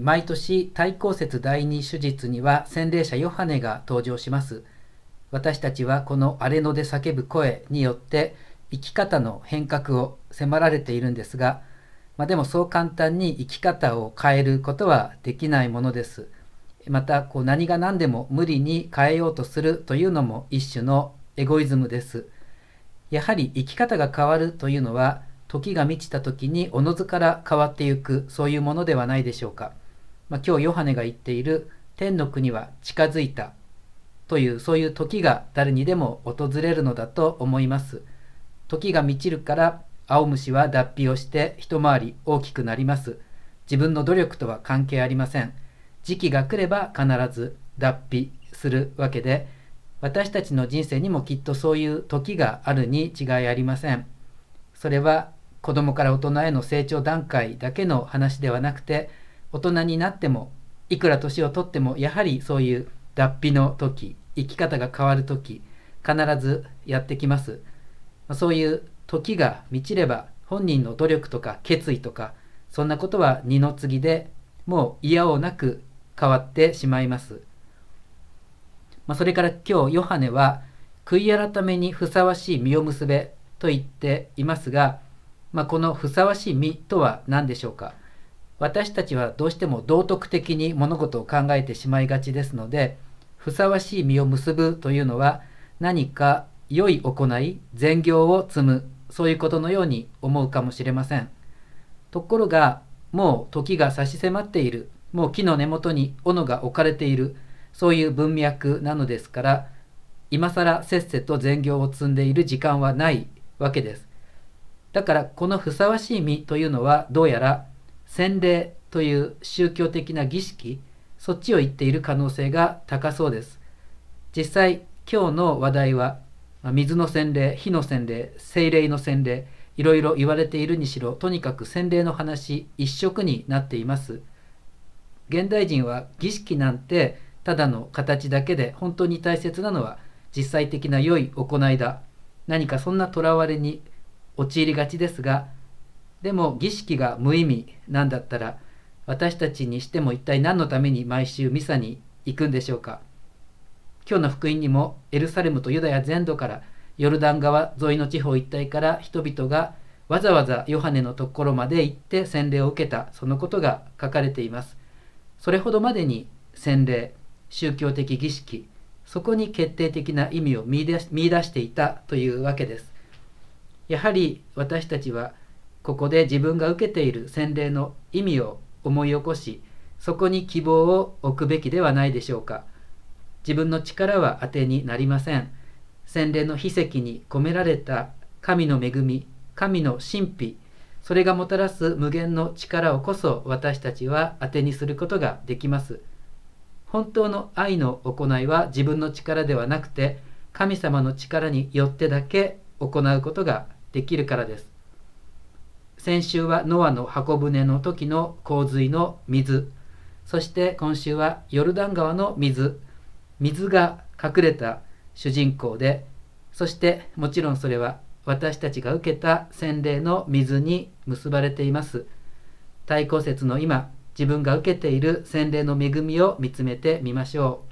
毎年対抗節第二手術には洗礼者ヨハネが登場します。私たちはこの荒れ野で叫ぶ声によって生き方の変革を迫られているんですが、まあ、でもそう簡単に生き方を変えることはできないものです。またこう何が何でも無理に変えようとするというのも一種のエゴイズムです。やはり生き方が変わるというのは時が満ちた時におのずから変わっていくそういうものではないでしょうか、まあ、今日ヨハネが言っている天の国は近づいたというそういう時が誰にでも訪れるのだと思います。時が満ちるから青虫は脱皮をして一回り大きくなります。自分の努力とは関係ありません。時期が来れば必ず脱皮するわけで私たちの人生にもきっとそういう時があるに違いありません。それは子供から大人への成長段階だけの話ではなくて大人になってもいくら年をとってもやはりそういう脱皮の時生き方が変わる時必ずやってきます。そういう時が満ちれば本人の努力とか決意とかそんなことは二の次でもう嫌をなく変わってしまいます、まあ、それから今日ヨハネは悔い改めにふさわしい実を結べと言っていますがまあ、このふさわしい実とは何でしょうか？私たちはどうしても道徳的に物事を考えてしまいがちですのでふさわしい実を結ぶというのは何か良い行い善行を積むそういうことのように思うかもしれません。ところがもう時が差し迫っているもう木の根元に斧が置かれているそういう文脈なのですから今更せっせと善行を積んでいる時間はないわけです。だからこのふさわしい実というのはどうやら洗礼という宗教的な儀式そっちを言っている可能性が高そうです。実際今日の話題は水の洗礼火の洗礼精霊の洗礼いろいろ言われているにしろとにかく洗礼の話一色になっています。現代人は儀式なんてただの形だけで本当に大切なのは実際的な良い行いだ。何かそんなとらわれに陥りがちですがでも儀式が無意味なんだったら私たちにしても一体何のために毎週ミサに行くんでしょうか。今日の福音にもエルサレムとユダヤ全土からヨルダン川沿いの地方一帯から人々がわざわざヨハネのところまで行って洗礼を受けたそのことが書かれています。それほどまでに洗礼宗教的儀式そこに決定的な意味を見出していたというわけです。やはり私たちはここで自分が受けている洗礼の意味を思い起こしそこに希望を置くべきではないでしょうか。自分の力は当てになりません。洗礼の秘跡に込められた神の恵み神の神秘それがもたらす無限の力をこそ私たちは当てにすることができます。本当の愛の行いは自分の力ではなくて神様の力によってだけ行うことができるからです。先週はノアの箱舟の時の洪水の水、そして今週はヨルダン川の水、水が隠れた主人公で、そしてもちろんそれは私たちが受けた洗礼の水に結ばれています。対抗節の今、自分が受けている洗礼の恵みを見つめてみましょう。